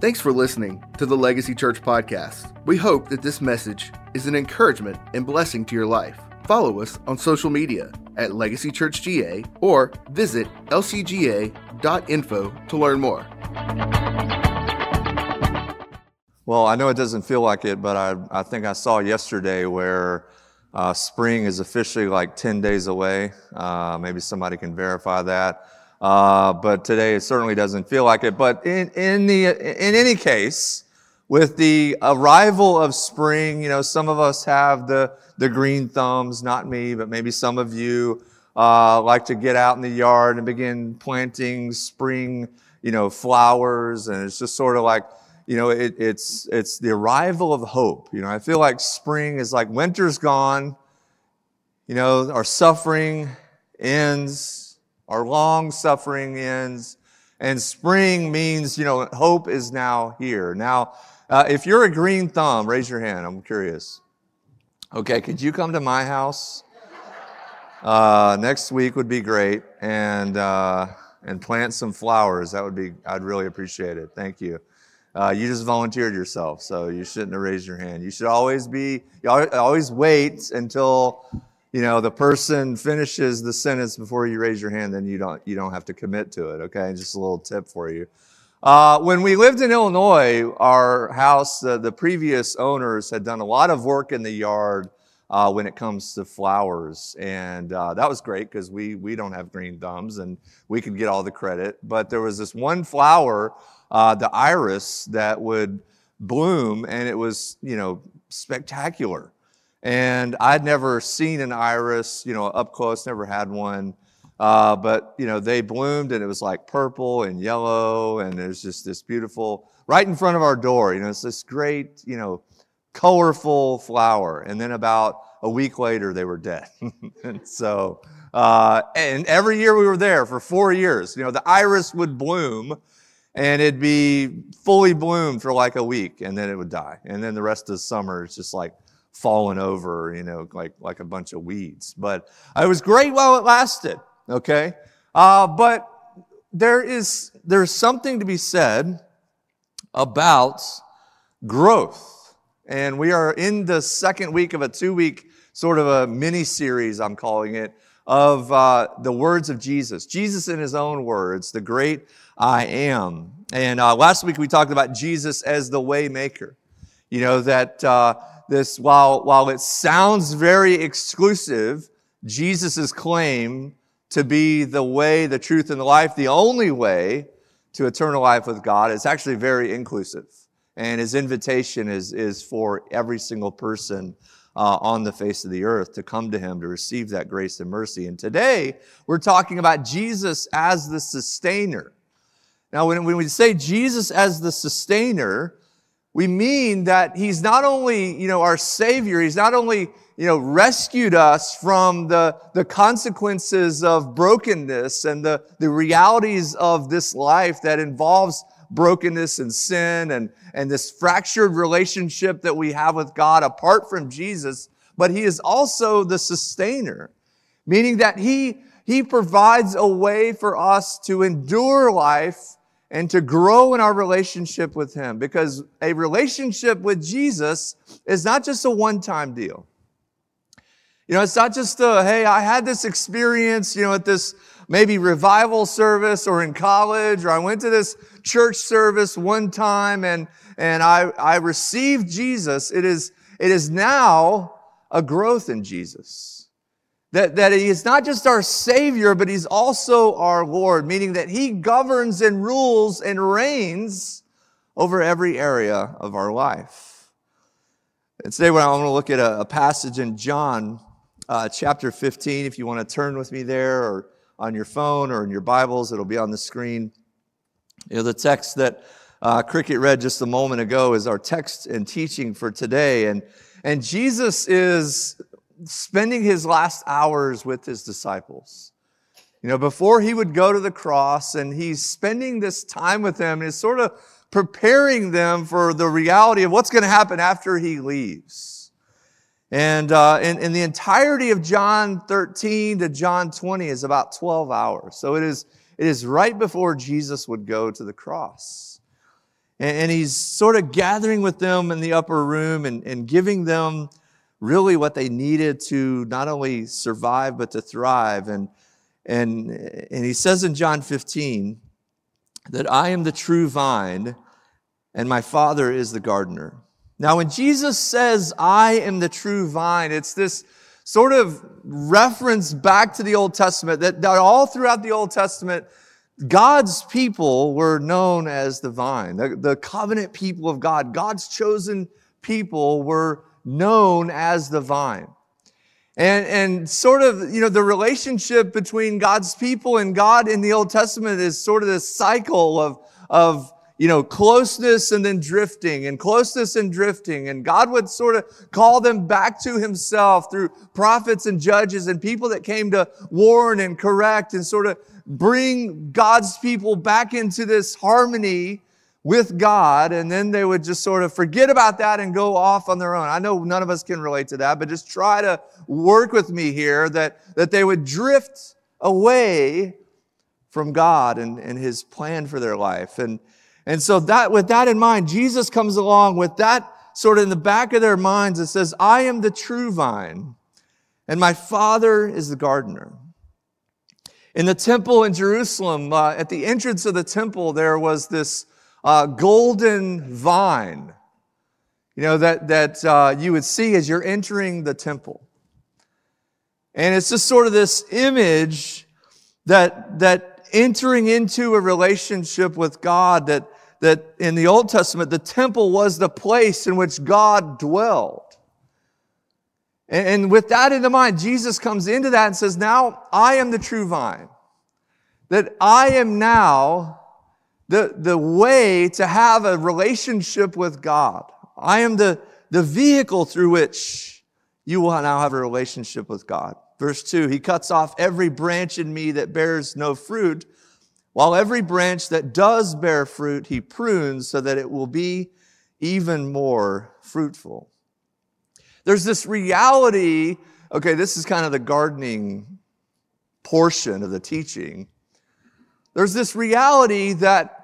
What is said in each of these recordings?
Thanks for listening to the Legacy Church podcast. We hope that this message is an encouragement and blessing to your life. Follow us on social media at Legacy Church GA or visit lcga.info to learn more. Well, I know it doesn't feel like it, but I, I think I saw yesterday where uh, spring is officially like 10 days away. Uh, maybe somebody can verify that. Uh, but today it certainly doesn't feel like it. But in, in, the, in any case, with the arrival of spring, you know, some of us have the, the green thumbs, not me, but maybe some of you uh, like to get out in the yard and begin planting spring, you know, flowers. And it's just sort of like, you know, it, it's, it's the arrival of hope. You know, I feel like spring is like winter's gone. You know, our suffering ends, our long suffering ends, and spring means, you know, hope is now here. Now, uh, if you're a green thumb, raise your hand. I'm curious. Okay, could you come to my house? Uh, next week would be great, and uh, and plant some flowers. That would be. I'd really appreciate it. Thank you. Uh, you just volunteered yourself, so you shouldn't have raised your hand. You should always be, you always wait until, you know, the person finishes the sentence before you raise your hand. Then you don't, you don't have to commit to it. Okay, just a little tip for you. Uh, when we lived in Illinois, our house, uh, the previous owners had done a lot of work in the yard uh, when it comes to flowers, and uh, that was great because we we don't have green thumbs and we could get all the credit. But there was this one flower uh, the iris that would bloom, and it was, you know, spectacular. And I'd never seen an iris, you know, up close, never had one. Uh, but, you know, they bloomed and it was like purple and yellow, and was just this beautiful, right in front of our door. You know, it's this great, you know, colorful flower. And then about a week later, they were dead. and so, uh, and every year we were there for four years, you know, the iris would bloom and it'd be fully bloomed for like a week and then it would die. And then the rest of the summer it's just like falling over, you know, like, like a bunch of weeds. But it was great while it lasted, okay? Uh, but there is, there's something to be said about growth. And we are in the second week of a two week sort of a mini series, I'm calling it, of uh, the words of Jesus. Jesus, in his own words, the great I am. And uh, last week we talked about Jesus as the way maker. You know, that uh, this, while, while it sounds very exclusive, Jesus' claim to be the way, the truth, and the life, the only way to eternal life with God, is actually very inclusive. And his invitation is, is for every single person uh, on the face of the earth to come to him to receive that grace and mercy. And today, we're talking about Jesus as the sustainer. Now, when, when we say Jesus as the sustainer, we mean that he's not only, you know, our savior, he's not only, you know, rescued us from the, the consequences of brokenness and the, the realities of this life that involves brokenness and sin and, and this fractured relationship that we have with God apart from Jesus, but He is also the sustainer, meaning that He, He provides a way for us to endure life and to grow in our relationship with Him because a relationship with Jesus is not just a one time deal. You know, it's not just a, hey, I had this experience, you know, at this maybe revival service or in college, or I went to this church service one time and, and I, I received Jesus. It is, it is now a growth in Jesus. That, that he is not just our Savior, but he's also our Lord, meaning that he governs and rules and reigns over every area of our life. And today, I want to look at a, a passage in John uh, chapter 15. If you want to turn with me there, or on your phone or in your Bibles, it'll be on the screen. You know, the text that uh, Cricket read just a moment ago is our text and teaching for today. And, and Jesus is spending his last hours with his disciples. You know, before he would go to the cross, and he's spending this time with them and is sort of preparing them for the reality of what's going to happen after he leaves. And, uh, in, in the entirety of John 13 to John 20 is about 12 hours. So it is, it is right before Jesus would go to the cross. And, and he's sort of gathering with them in the upper room and, and giving them really what they needed to not only survive, but to thrive. And, and, and he says in John 15 that I am the true vine and my Father is the gardener. Now, when Jesus says, I am the true vine, it's this sort of reference back to the Old Testament that, that all throughout the Old Testament, God's people were known as the vine, the, the covenant people of God. God's chosen people were known as the vine. And, and sort of, you know, the relationship between God's people and God in the Old Testament is sort of this cycle of, of, you know, closeness and then drifting and closeness and drifting. And God would sort of call them back to himself through prophets and judges and people that came to warn and correct and sort of bring God's people back into this harmony with God, and then they would just sort of forget about that and go off on their own. I know none of us can relate to that, but just try to work with me here that, that they would drift away from God and, and his plan for their life. And, and so that, with that in mind, Jesus comes along with that sort of in the back of their minds. and says, I am the true vine and my father is the gardener. In the temple in Jerusalem, uh, at the entrance of the temple, there was this uh, golden vine, you know, that, that uh, you would see as you're entering the temple. And it's just sort of this image that, that entering into a relationship with God, that, that in the Old Testament, the temple was the place in which God dwelled. And, with that in the mind, Jesus comes into that and says, Now I am the true vine. That I am now the, the way to have a relationship with God. I am the, the vehicle through which you will now have a relationship with God. Verse 2 He cuts off every branch in me that bears no fruit, while every branch that does bear fruit, He prunes so that it will be even more fruitful. There's this reality, okay, this is kind of the gardening portion of the teaching. There's this reality that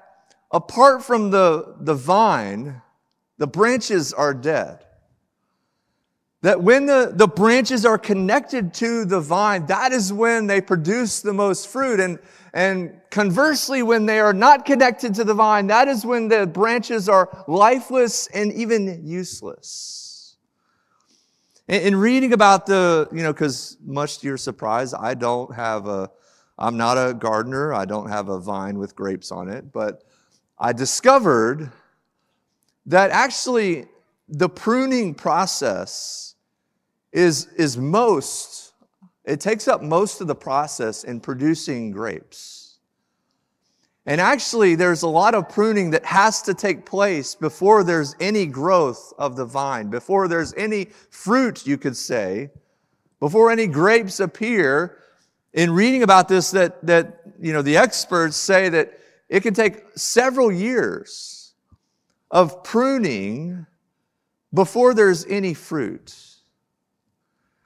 apart from the, the vine, the branches are dead. That when the, the branches are connected to the vine, that is when they produce the most fruit. And, and conversely, when they are not connected to the vine, that is when the branches are lifeless and even useless. In, in reading about the, you know, because much to your surprise, I don't have a, I'm not a gardener. I don't have a vine with grapes on it, but I discovered that actually the pruning process is, is most, it takes up most of the process in producing grapes. And actually, there's a lot of pruning that has to take place before there's any growth of the vine, before there's any fruit, you could say, before any grapes appear. In reading about this, that, that you know, the experts say that it can take several years of pruning before there's any fruit.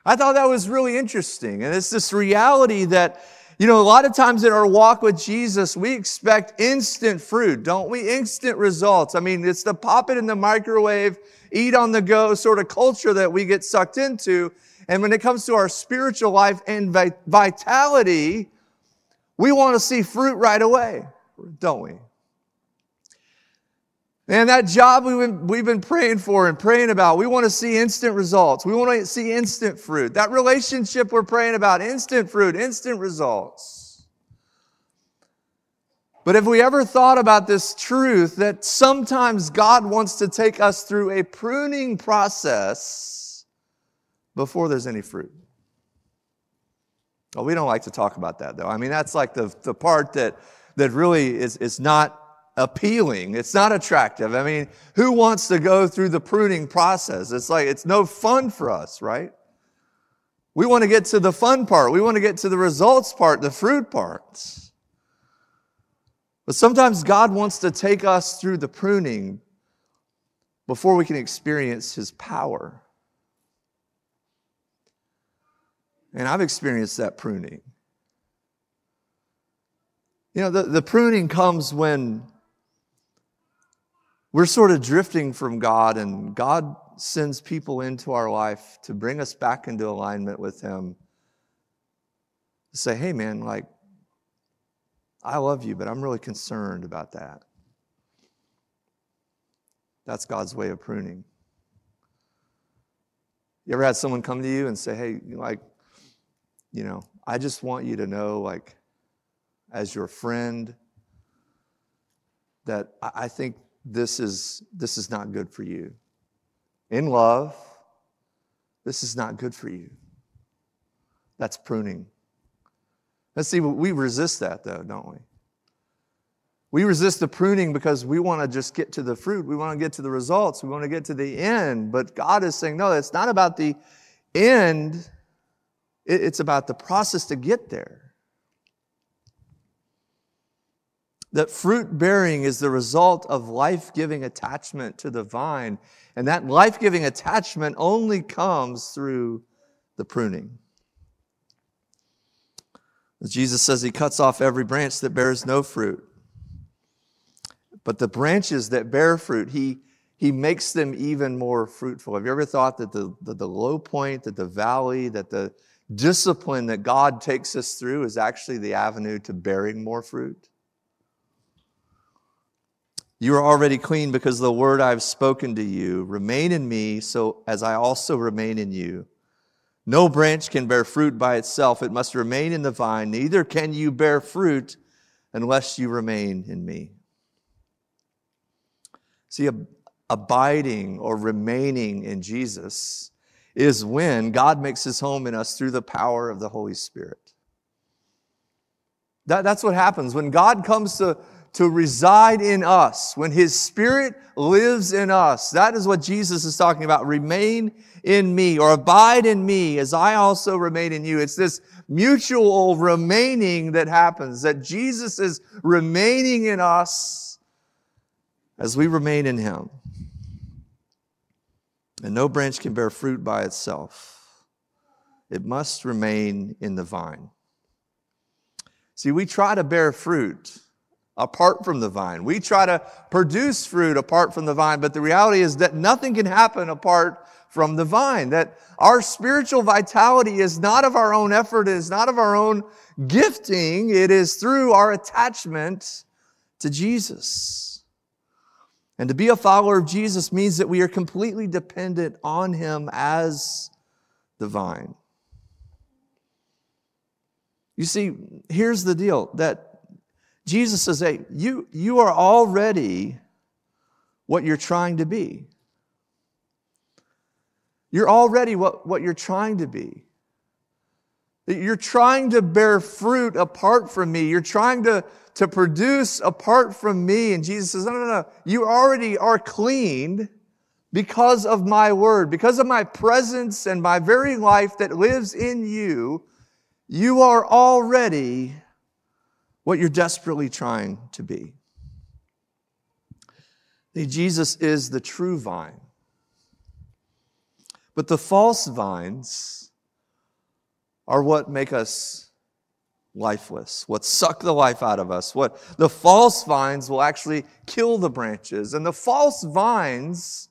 I thought that was really interesting. And it's this reality that, you know, a lot of times in our walk with Jesus, we expect instant fruit, don't we? Instant results. I mean, it's the pop it in the microwave, eat on the go sort of culture that we get sucked into. And when it comes to our spiritual life and vitality, we want to see fruit right away don't we? And that job we've been, we've been praying for and praying about, we want to see instant results. We want to see instant fruit. That relationship we're praying about, instant fruit, instant results. But have we ever thought about this truth that sometimes God wants to take us through a pruning process before there's any fruit? Well, we don't like to talk about that though. I mean, that's like the, the part that that really is, is not appealing. It's not attractive. I mean, who wants to go through the pruning process? It's like, it's no fun for us, right? We want to get to the fun part. We want to get to the results part, the fruit parts. But sometimes God wants to take us through the pruning before we can experience His power. And I've experienced that pruning. You know, the, the pruning comes when we're sort of drifting from God, and God sends people into our life to bring us back into alignment with Him. To say, hey, man, like, I love you, but I'm really concerned about that. That's God's way of pruning. You ever had someone come to you and say, hey, like, you know, I just want you to know, like, as your friend, that I think this is, this is not good for you. In love, this is not good for you. That's pruning. Let's see, we resist that though, don't we? We resist the pruning because we want to just get to the fruit. We want to get to the results. We want to get to the end. But God is saying, no, it's not about the end, it's about the process to get there. That fruit bearing is the result of life giving attachment to the vine. And that life giving attachment only comes through the pruning. Jesus says he cuts off every branch that bears no fruit. But the branches that bear fruit, he, he makes them even more fruitful. Have you ever thought that the, the, the low point, that the valley, that the discipline that God takes us through is actually the avenue to bearing more fruit? You are already clean because the word I've spoken to you. Remain in me, so as I also remain in you. No branch can bear fruit by itself, it must remain in the vine. Neither can you bear fruit unless you remain in me. See, abiding or remaining in Jesus is when God makes his home in us through the power of the Holy Spirit. That, that's what happens. When God comes to to reside in us, when His Spirit lives in us. That is what Jesus is talking about. Remain in me or abide in me as I also remain in you. It's this mutual remaining that happens, that Jesus is remaining in us as we remain in Him. And no branch can bear fruit by itself. It must remain in the vine. See, we try to bear fruit apart from the vine. We try to produce fruit apart from the vine, but the reality is that nothing can happen apart from the vine. That our spiritual vitality is not of our own effort, it is not of our own gifting, it is through our attachment to Jesus. And to be a follower of Jesus means that we are completely dependent on Him as the vine. You see, here's the deal that Jesus says, hey, you, you are already what you're trying to be. You're already what, what you're trying to be. You're trying to bear fruit apart from me. You're trying to, to produce apart from me. And Jesus says, no, no, no. You already are cleaned because of my word, because of my presence and my very life that lives in you. You are already what you're desperately trying to be. Jesus is the true vine. But the false vines are what make us lifeless, what suck the life out of us. What the false vines will actually kill the branches. And the false vines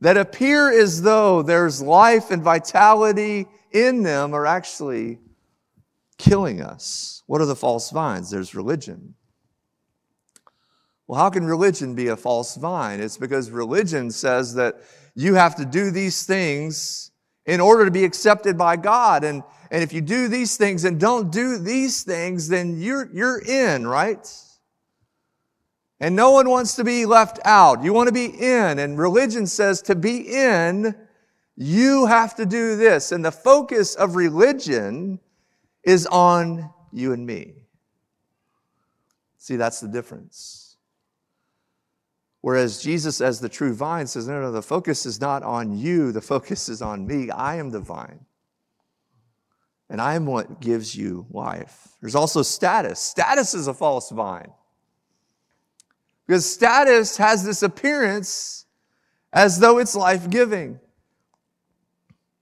that appear as though there's life and vitality in them are actually killing us. What are the false vines? There's religion. Well, how can religion be a false vine? It's because religion says that you have to do these things in order to be accepted by God. And, and if you do these things and don't do these things, then you're, you're in, right? And no one wants to be left out. You want to be in. And religion says to be in, you have to do this. And the focus of religion is on you and me. See, that's the difference. Whereas Jesus, as the true vine, says, no, no, the focus is not on you, the focus is on me. I am the vine. And I am what gives you life. There's also status. Status is a false vine. Because status has this appearance as though it's life giving.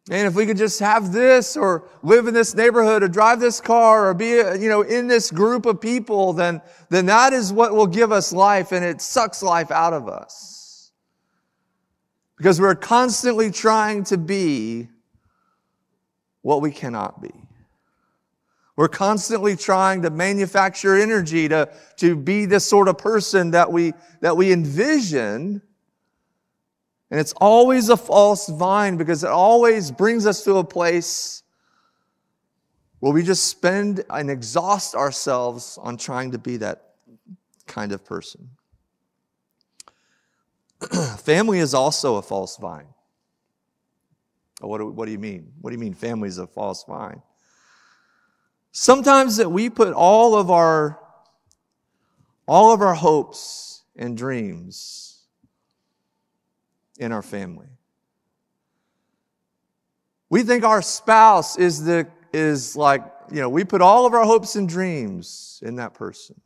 And if we could just have this or live in this neighborhood or drive this car or be, you know, in this group of people, then, then that is what will give us life and it sucks life out of us. Because we're constantly trying to be what we cannot be. We're constantly trying to manufacture energy to, to be this sort of person that we, that we envision and it's always a false vine because it always brings us to a place where we just spend and exhaust ourselves on trying to be that kind of person. family is also a false vine. Oh, what do, what do you mean? What do you mean family is a false vine? Sometimes that we put all of our all of our hopes and dreams in our family. We think our spouse is the is like, you know, we put all of our hopes and dreams in that person.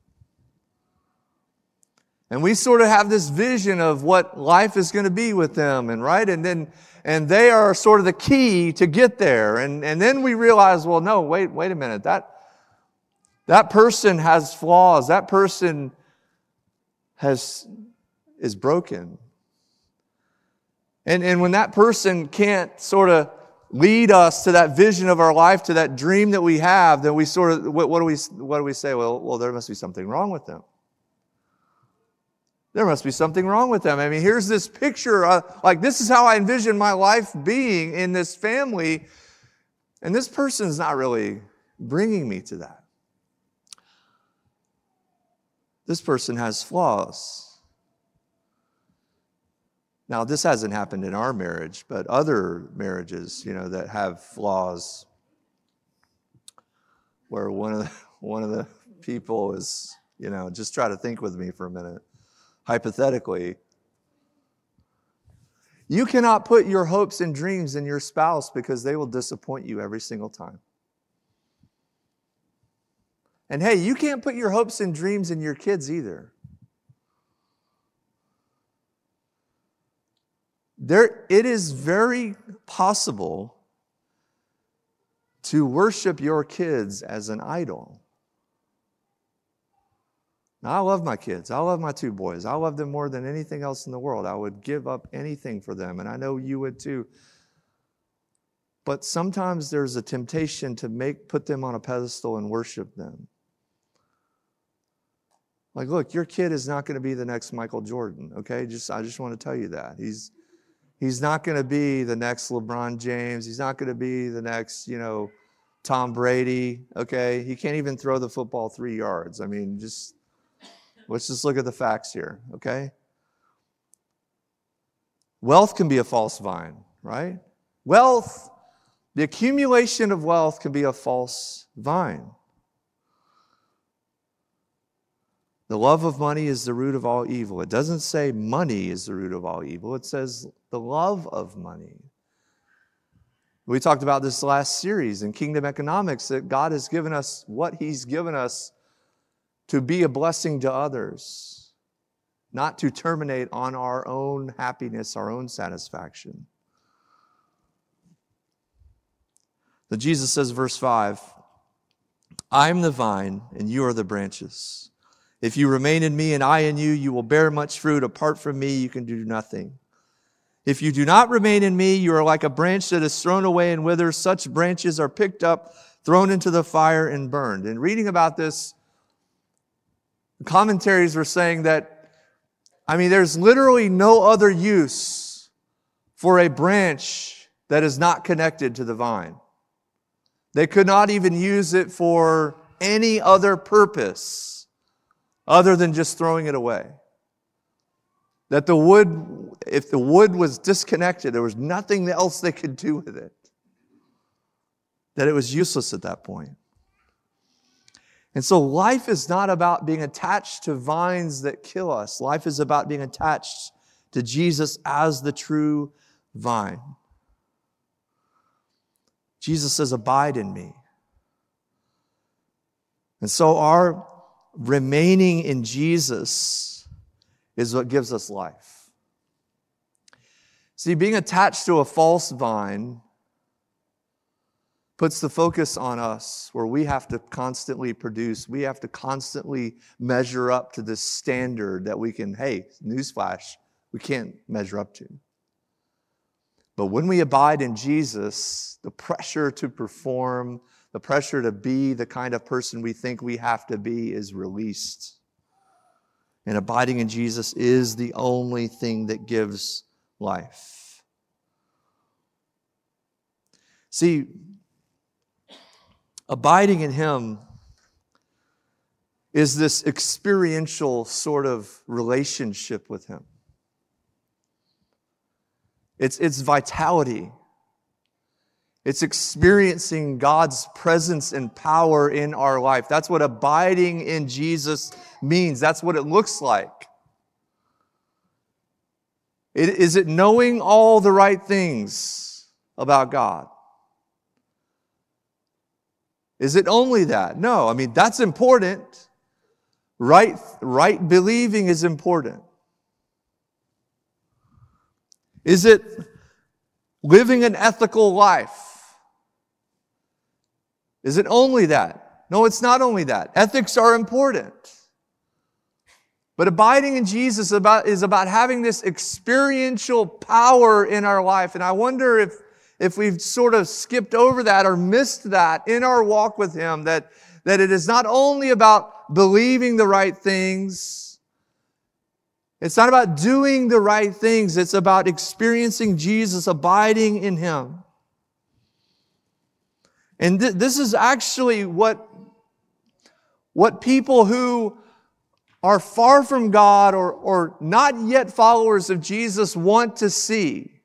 And we sort of have this vision of what life is going to be with them, and right? And then and they are sort of the key to get there. And, and then we realize, well, no, wait, wait a minute. That, that person has flaws. That person has, is broken. And, and when that person can't sort of lead us to that vision of our life, to that dream that we have, then we sort of, what, what, do, we, what do we say? Well, well, there must be something wrong with them. There must be something wrong with them. I mean, here's this picture, uh, like, this is how I envision my life being in this family, and this person is not really bringing me to that. This person has flaws. Now, this hasn't happened in our marriage, but other marriages, you know, that have flaws, where one of the, one of the people is, you know, just try to think with me for a minute. Hypothetically, you cannot put your hopes and dreams in your spouse because they will disappoint you every single time. And hey, you can't put your hopes and dreams in your kids either. There, it is very possible to worship your kids as an idol. Now, I love my kids. I love my two boys. I love them more than anything else in the world. I would give up anything for them, and I know you would too. But sometimes there's a temptation to make put them on a pedestal and worship them. Like, look, your kid is not going to be the next Michael Jordan, okay? Just I just want to tell you that. He's He's not going to be the next LeBron James. He's not going to be the next, you know, Tom Brady. Okay. He can't even throw the football three yards. I mean, just let's just look at the facts here. Okay. Wealth can be a false vine, right? Wealth, the accumulation of wealth can be a false vine. The love of money is the root of all evil. It doesn't say money is the root of all evil, it says the love of money. We talked about this last series in Kingdom Economics that God has given us what He's given us to be a blessing to others, not to terminate on our own happiness, our own satisfaction. Then Jesus says, verse 5 I'm the vine, and you are the branches. If you remain in me and I in you, you will bear much fruit. Apart from me, you can do nothing. If you do not remain in me, you are like a branch that is thrown away and withers. Such branches are picked up, thrown into the fire, and burned. And reading about this, commentaries were saying that, I mean, there's literally no other use for a branch that is not connected to the vine. They could not even use it for any other purpose other than just throwing it away. That the wood, if the wood was disconnected, there was nothing else they could do with it. That it was useless at that point. And so life is not about being attached to vines that kill us. Life is about being attached to Jesus as the true vine. Jesus says, Abide in me. And so our remaining in Jesus is what gives us life. See, being attached to a false vine puts the focus on us where we have to constantly produce, we have to constantly measure up to this standard that we can, hey, newsflash, we can't measure up to. But when we abide in Jesus, the pressure to perform, the pressure to be the kind of person we think we have to be is released. And abiding in Jesus is the only thing that gives life. See, abiding in Him is this experiential sort of relationship with Him. It's, it's vitality. It's experiencing God's presence and power in our life. That's what abiding in Jesus means. That's what it looks like. It, is it knowing all the right things about God? Is it only that? No, I mean, that's important. Right, right believing is important. Is it living an ethical life? Is it only that? No, it's not only that. Ethics are important. But abiding in Jesus about, is about having this experiential power in our life. And I wonder if, if we've sort of skipped over that or missed that in our walk with Him, that, that it is not only about believing the right things, it's not about doing the right things, it's about experiencing Jesus, abiding in Him. And th- this is actually what, what people who are far from God or, or not yet followers of Jesus want to see.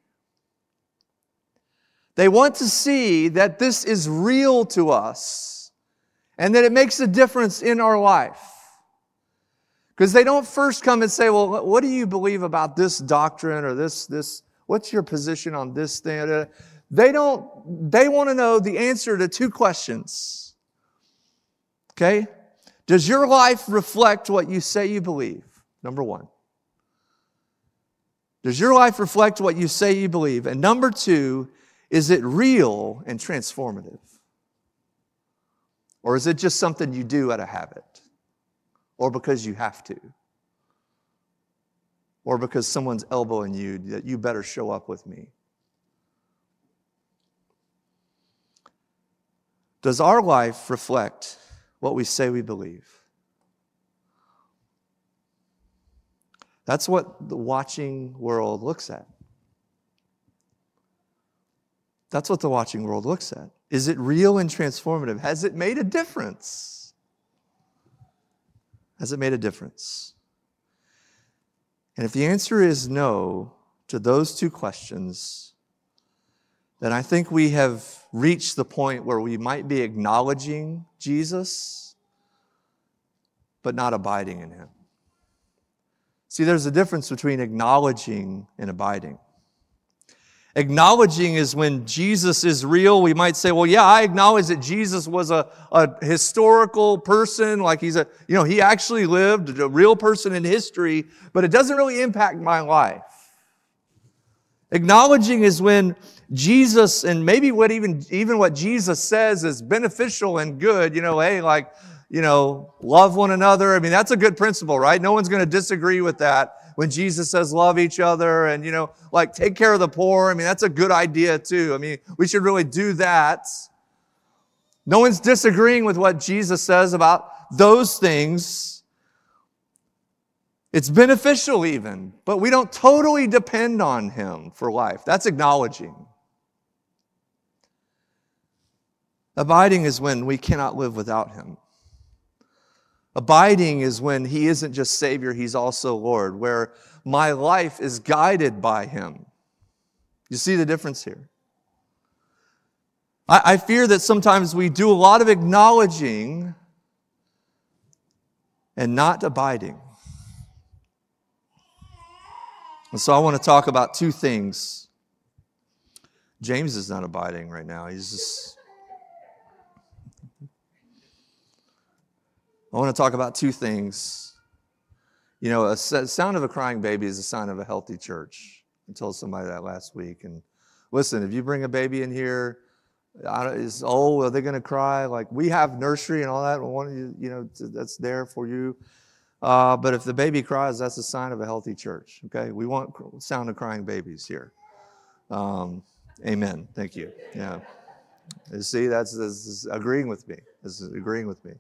They want to see that this is real to us and that it makes a difference in our life. Because they don't first come and say, well, what do you believe about this doctrine or this, this, what's your position on this thing? They don't, they want to know the answer to two questions. Okay? Does your life reflect what you say you believe? Number one. Does your life reflect what you say you believe? And number two, is it real and transformative? Or is it just something you do out of habit? Or because you have to? Or because someone's elbowing you that you better show up with me? Does our life reflect what we say we believe? That's what the watching world looks at. That's what the watching world looks at. Is it real and transformative? Has it made a difference? Has it made a difference? And if the answer is no to those two questions, then I think we have reached the point where we might be acknowledging Jesus, but not abiding in him. See, there's a difference between acknowledging and abiding. Acknowledging is when Jesus is real. We might say, well, yeah, I acknowledge that Jesus was a, a historical person, like he's a, you know, he actually lived, a real person in history, but it doesn't really impact my life. Acknowledging is when Jesus and maybe what even, even what Jesus says is beneficial and good, you know, hey, like, you know, love one another. I mean, that's a good principle, right? No one's going to disagree with that. When Jesus says love each other and, you know, like take care of the poor. I mean, that's a good idea too. I mean, we should really do that. No one's disagreeing with what Jesus says about those things. It's beneficial even, but we don't totally depend on Him for life. That's acknowledging. Abiding is when we cannot live without Him. Abiding is when He isn't just Savior, He's also Lord, where my life is guided by Him. You see the difference here? I, I fear that sometimes we do a lot of acknowledging and not abiding. And so I want to talk about two things. James is not abiding right now. He's just. I want to talk about two things. You know, a sound of a crying baby is a sign of a healthy church. I told somebody that last week. And listen, if you bring a baby in here, oh, are they going to cry? Like we have nursery and all that. One, you, you know, that's there for you. Uh, but if the baby cries, that's a sign of a healthy church. Okay, we want sound of crying babies here. Um, amen. Thank you. Yeah. You see, that's, that's agreeing with me. This is agreeing with me.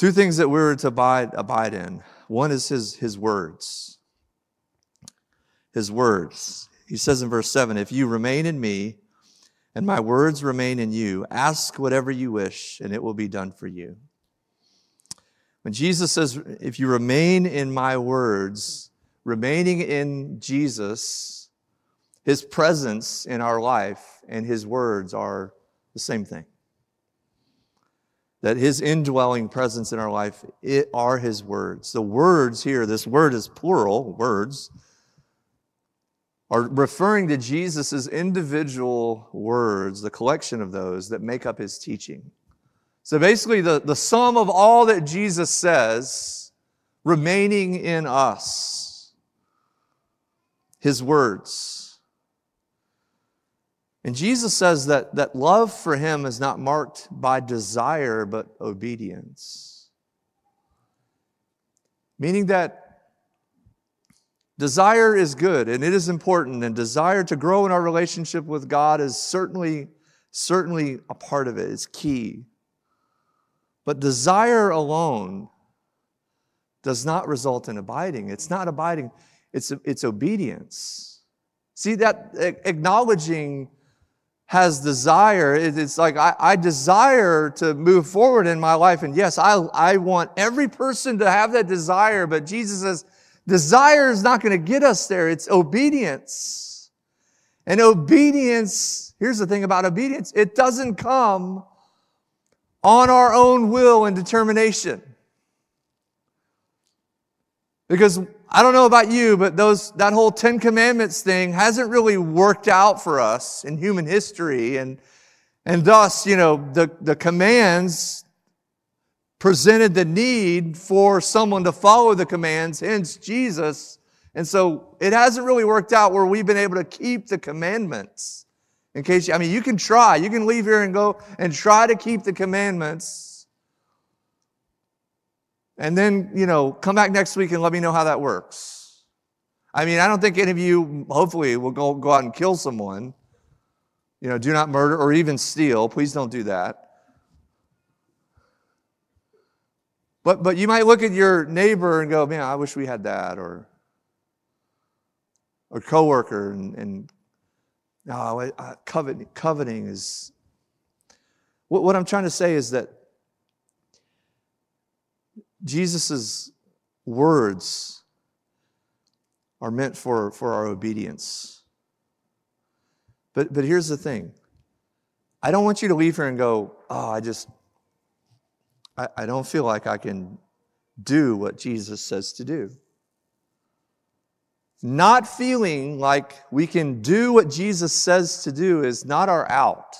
Two things that we're to abide, abide in. One is his, his words. His words. He says in verse 7 If you remain in me, and my words remain in you, ask whatever you wish, and it will be done for you. When Jesus says, If you remain in my words, remaining in Jesus, his presence in our life and his words are the same thing. That his indwelling presence in our life are his words. The words here, this word is plural, words, are referring to Jesus' individual words, the collection of those that make up his teaching. So basically, the, the sum of all that Jesus says remaining in us, his words. And Jesus says that, that love for him is not marked by desire, but obedience. Meaning that desire is good and it is important, and desire to grow in our relationship with God is certainly, certainly a part of it. It's key. But desire alone does not result in abiding. It's not abiding, it's, it's obedience. See, that acknowledging has desire. It's like I, I, desire to move forward in my life. And yes, I, I want every person to have that desire, but Jesus says, desire is not going to get us there. It's obedience. And obedience, here's the thing about obedience, it doesn't come on our own will and determination. Because I don't know about you, but those, that whole Ten Commandments thing hasn't really worked out for us in human history. And, and thus, you know, the, the commands presented the need for someone to follow the commands, hence Jesus. And so it hasn't really worked out where we've been able to keep the commandments. In case, you, I mean, you can try. You can leave here and go and try to keep the commandments. And then, you know, come back next week and let me know how that works. I mean, I don't think any of you, hopefully, will go, go out and kill someone. You know, do not murder or even steal. Please don't do that. But, but you might look at your neighbor and go, man, I wish we had that, or, or coworker and, and no, uh, coveting, coveting is. What, what I'm trying to say is that Jesus' words are meant for, for our obedience. But, but here's the thing I don't want you to leave here and go, oh, I just, I, I don't feel like I can do what Jesus says to do. Not feeling like we can do what Jesus says to do is not our out.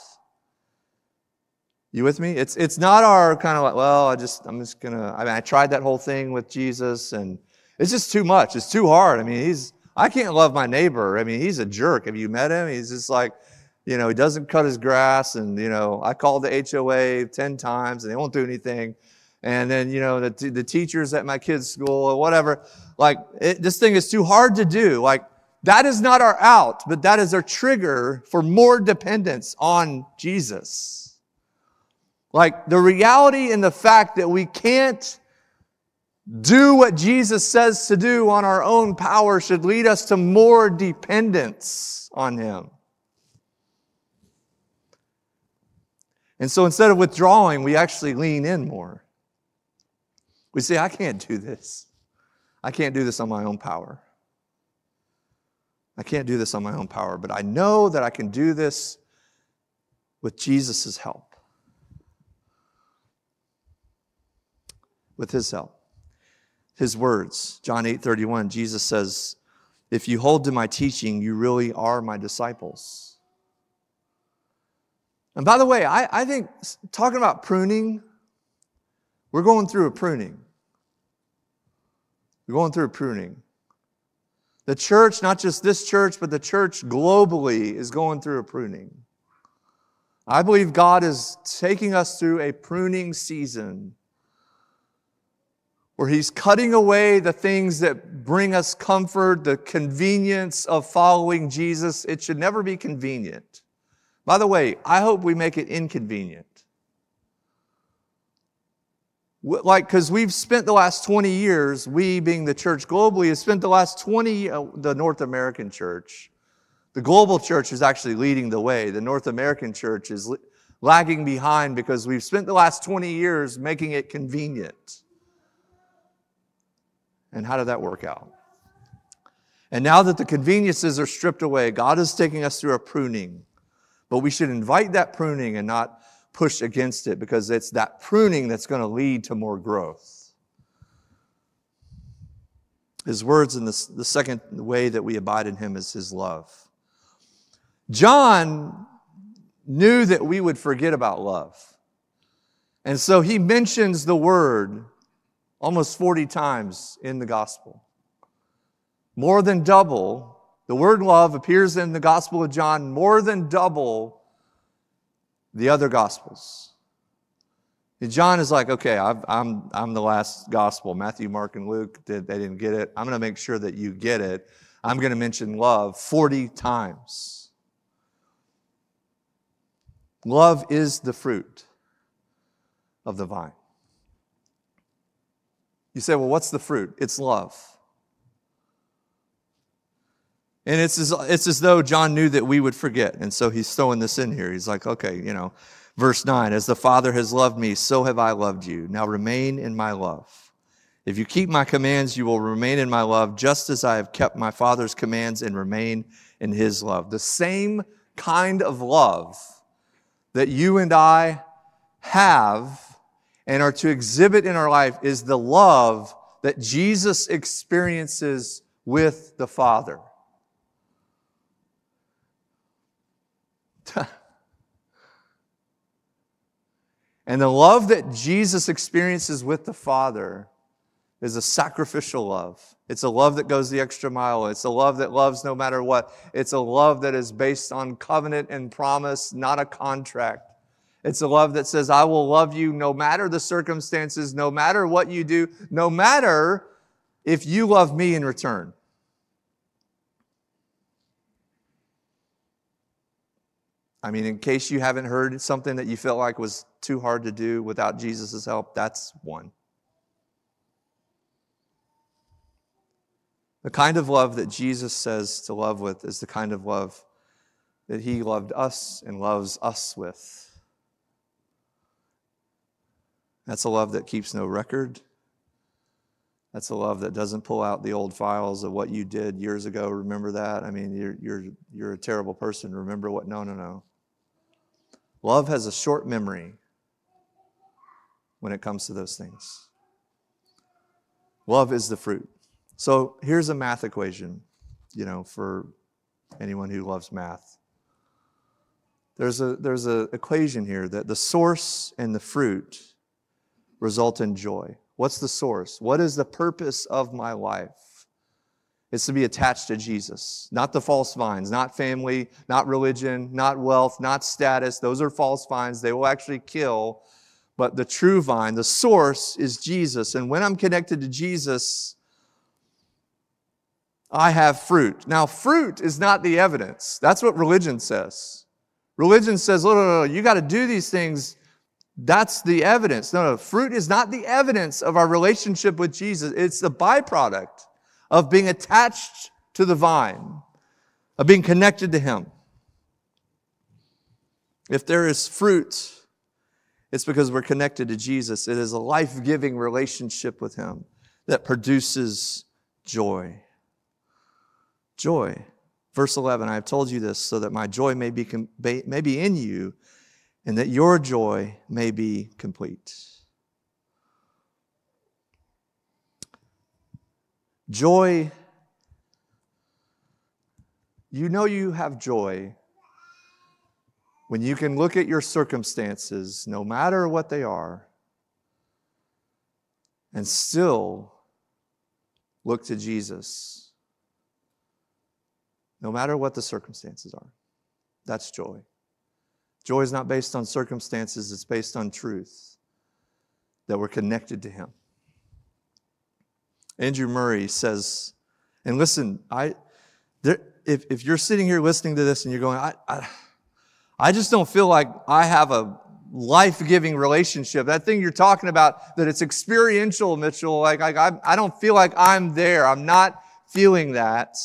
You with me? It's, it's not our kind of like, well, I just, I'm just gonna, I mean, I tried that whole thing with Jesus and it's just too much. It's too hard. I mean, he's, I can't love my neighbor. I mean, he's a jerk. Have you met him? He's just like, you know, he doesn't cut his grass and, you know, I called the HOA 10 times and they won't do anything and then you know the, the teachers at my kids school or whatever like it, this thing is too hard to do like that is not our out but that is our trigger for more dependence on jesus like the reality and the fact that we can't do what jesus says to do on our own power should lead us to more dependence on him and so instead of withdrawing we actually lean in more we say, I can't do this. I can't do this on my own power. I can't do this on my own power, but I know that I can do this with Jesus' help. With his help. His words, John 8 31, Jesus says, If you hold to my teaching, you really are my disciples. And by the way, I, I think talking about pruning, we're going through a pruning. We're going through a pruning. The church, not just this church, but the church globally, is going through a pruning. I believe God is taking us through a pruning season where He's cutting away the things that bring us comfort, the convenience of following Jesus. It should never be convenient. By the way, I hope we make it inconvenient. Like, because we've spent the last 20 years, we being the church globally, has spent the last 20, uh, the North American church, the global church is actually leading the way. The North American church is lagging behind because we've spent the last 20 years making it convenient. And how did that work out? And now that the conveniences are stripped away, God is taking us through a pruning. But we should invite that pruning and not push against it because it's that pruning that's going to lead to more growth. His words in the, the second way that we abide in him is his love. John knew that we would forget about love. And so he mentions the word almost 40 times in the gospel. More than double. The word love appears in the gospel of John more than double the other gospels. And John is like, okay, i am I'm, I'm the last gospel. Matthew, Mark, and Luke, did, they didn't get it. I'm going to make sure that you get it. I'm going to mention love 40 times. Love is the fruit of the vine. You say, well, what's the fruit? It's love. And it's as, it's as though John knew that we would forget. And so he's throwing this in here. He's like, okay, you know, verse 9, as the Father has loved me, so have I loved you. Now remain in my love. If you keep my commands, you will remain in my love, just as I have kept my Father's commands and remain in his love. The same kind of love that you and I have and are to exhibit in our life is the love that Jesus experiences with the Father. and the love that Jesus experiences with the Father is a sacrificial love. It's a love that goes the extra mile. It's a love that loves no matter what. It's a love that is based on covenant and promise, not a contract. It's a love that says, I will love you no matter the circumstances, no matter what you do, no matter if you love me in return. I mean, in case you haven't heard something that you felt like was too hard to do without Jesus' help, that's one. The kind of love that Jesus says to love with is the kind of love that he loved us and loves us with. That's a love that keeps no record. That's a love that doesn't pull out the old files of what you did years ago. Remember that? I mean, you're, you're, you're a terrible person. Remember what? No, no, no. Love has a short memory when it comes to those things. Love is the fruit. So here's a math equation, you know, for anyone who loves math. There's a there's an equation here that the source and the fruit result in joy. What's the source? What is the purpose of my life? It's to be attached to Jesus, not the false vines, not family, not religion, not wealth, not status. Those are false vines. They will actually kill. But the true vine, the source is Jesus. And when I'm connected to Jesus, I have fruit. Now, fruit is not the evidence. That's what religion says. Religion says, no, no, no, you got to do these things. That's the evidence. No, no, fruit is not the evidence of our relationship with Jesus. It's the byproduct of being attached to the vine, of being connected to Him. If there is fruit, it's because we're connected to Jesus. It is a life giving relationship with Him that produces joy joy. Verse 11, I have told you this so that my joy may be, may be in you and that your joy may be complete. Joy, you know you have joy when you can look at your circumstances, no matter what they are, and still look to Jesus, no matter what the circumstances are. That's joy. Joy is not based on circumstances, it's based on truth that we're connected to Him. Andrew Murray says, and listen, I, there, if, if you're sitting here listening to this and you're going, I, I, I just don't feel like I have a life giving relationship. That thing you're talking about, that it's experiential, Mitchell, like I, I don't feel like I'm there. I'm not feeling that.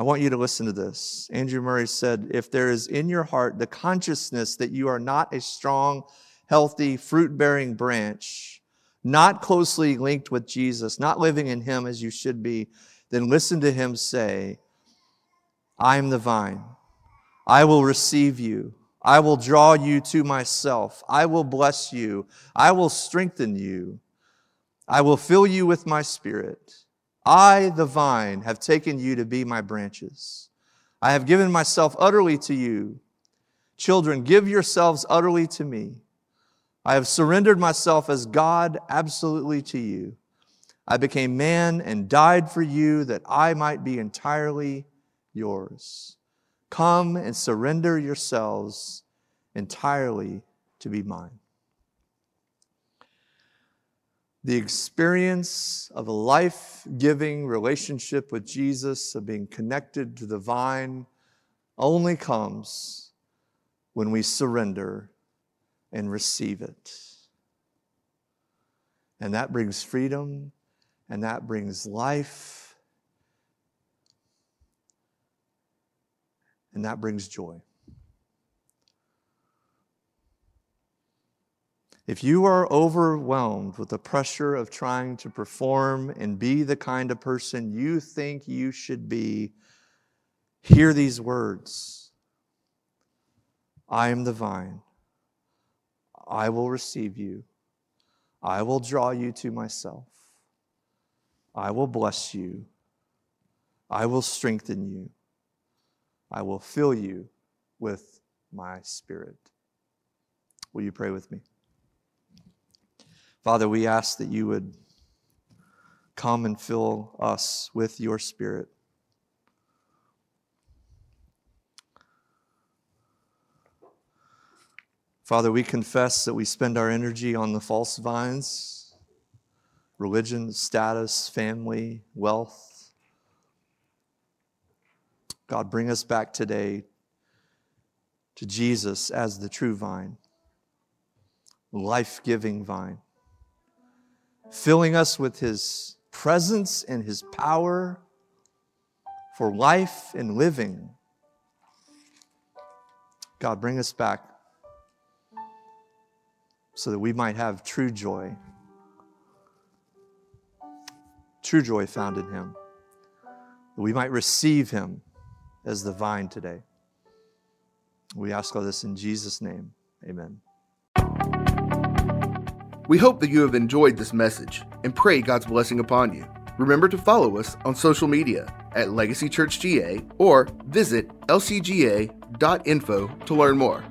I want you to listen to this. Andrew Murray said, If there is in your heart the consciousness that you are not a strong, healthy, fruit bearing branch, not closely linked with Jesus, not living in Him as you should be, then listen to Him say, I am the vine. I will receive you. I will draw you to myself. I will bless you. I will strengthen you. I will fill you with my spirit. I, the vine, have taken you to be my branches. I have given myself utterly to you. Children, give yourselves utterly to me. I have surrendered myself as God absolutely to you. I became man and died for you that I might be entirely yours. Come and surrender yourselves entirely to be mine the experience of a life giving relationship with Jesus, of being connected to the vine, only comes when we surrender and receive it. And that brings freedom and that brings life and that brings joy. If you are overwhelmed with the pressure of trying to perform and be the kind of person you think you should be, hear these words I am the vine. I will receive you. I will draw you to myself. I will bless you. I will strengthen you. I will fill you with my spirit. Will you pray with me? Father, we ask that you would come and fill us with your Spirit. Father, we confess that we spend our energy on the false vines religion, status, family, wealth. God, bring us back today to Jesus as the true vine, life giving vine filling us with His presence and His power for life and living. God, bring us back so that we might have true joy. True joy found in Him. That we might receive Him as the vine today. We ask all this in Jesus' name. Amen. We hope that you have enjoyed this message and pray God's blessing upon you. Remember to follow us on social media at Legacy Church GA or visit lcga.info to learn more.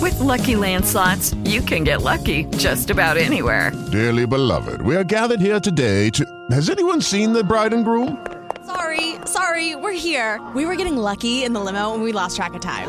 With Lucky Land slots, you can get lucky just about anywhere. Dearly beloved, we are gathered here today to. Has anyone seen the bride and groom? Sorry, sorry, we're here. We were getting lucky in the limo and we lost track of time.